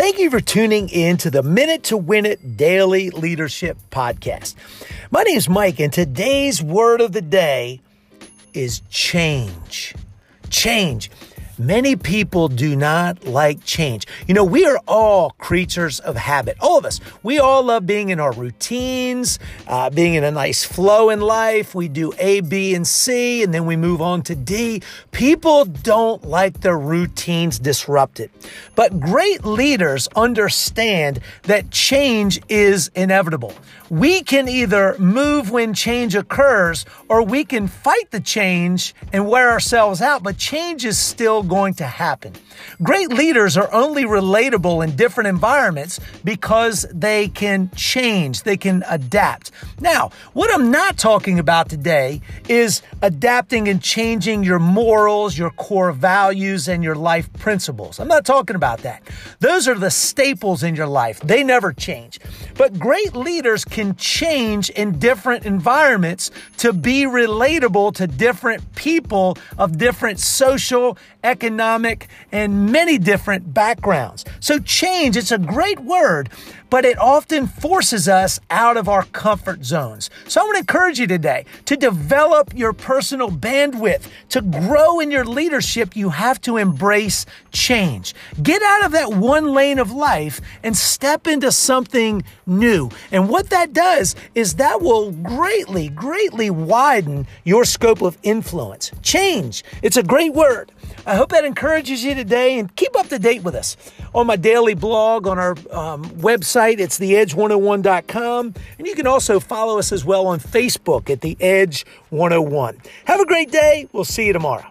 Thank you for tuning in to the Minute to Win It Daily Leadership Podcast. My name is Mike, and today's word of the day is change. Change. Many people do not like change. You know, we are all creatures of habit. All of us. We all love being in our routines, uh, being in a nice flow in life. We do A, B, and C, and then we move on to D. People don't like their routines disrupted. But great leaders understand that change is inevitable. We can either move when change occurs or we can fight the change and wear ourselves out, but change is still going to happen. Great leaders are only relatable in different environments because they can change, they can adapt. Now, what I'm not talking about today is adapting and changing your morals, your core values, and your life principles. I'm not talking about that. Those are the staples in your life, they never change. But great leaders can change in different environments to be relatable to different people of different social, economic, and many different backgrounds. So, change, it's a great word, but it often forces us out of our comfort zones. So, I want to encourage you today to develop your personal bandwidth. To grow in your leadership, you have to embrace change. Get out of that one lane of life and step into something new. And what that does is that will greatly, greatly widen your scope of influence. Change. It's a great word. I hope that encourages you today and keep up to date with us on my daily blog on our um, website. It's theedge101.com. And you can also follow us as well on Facebook at The Edge 101. Have a great day. We'll see you tomorrow.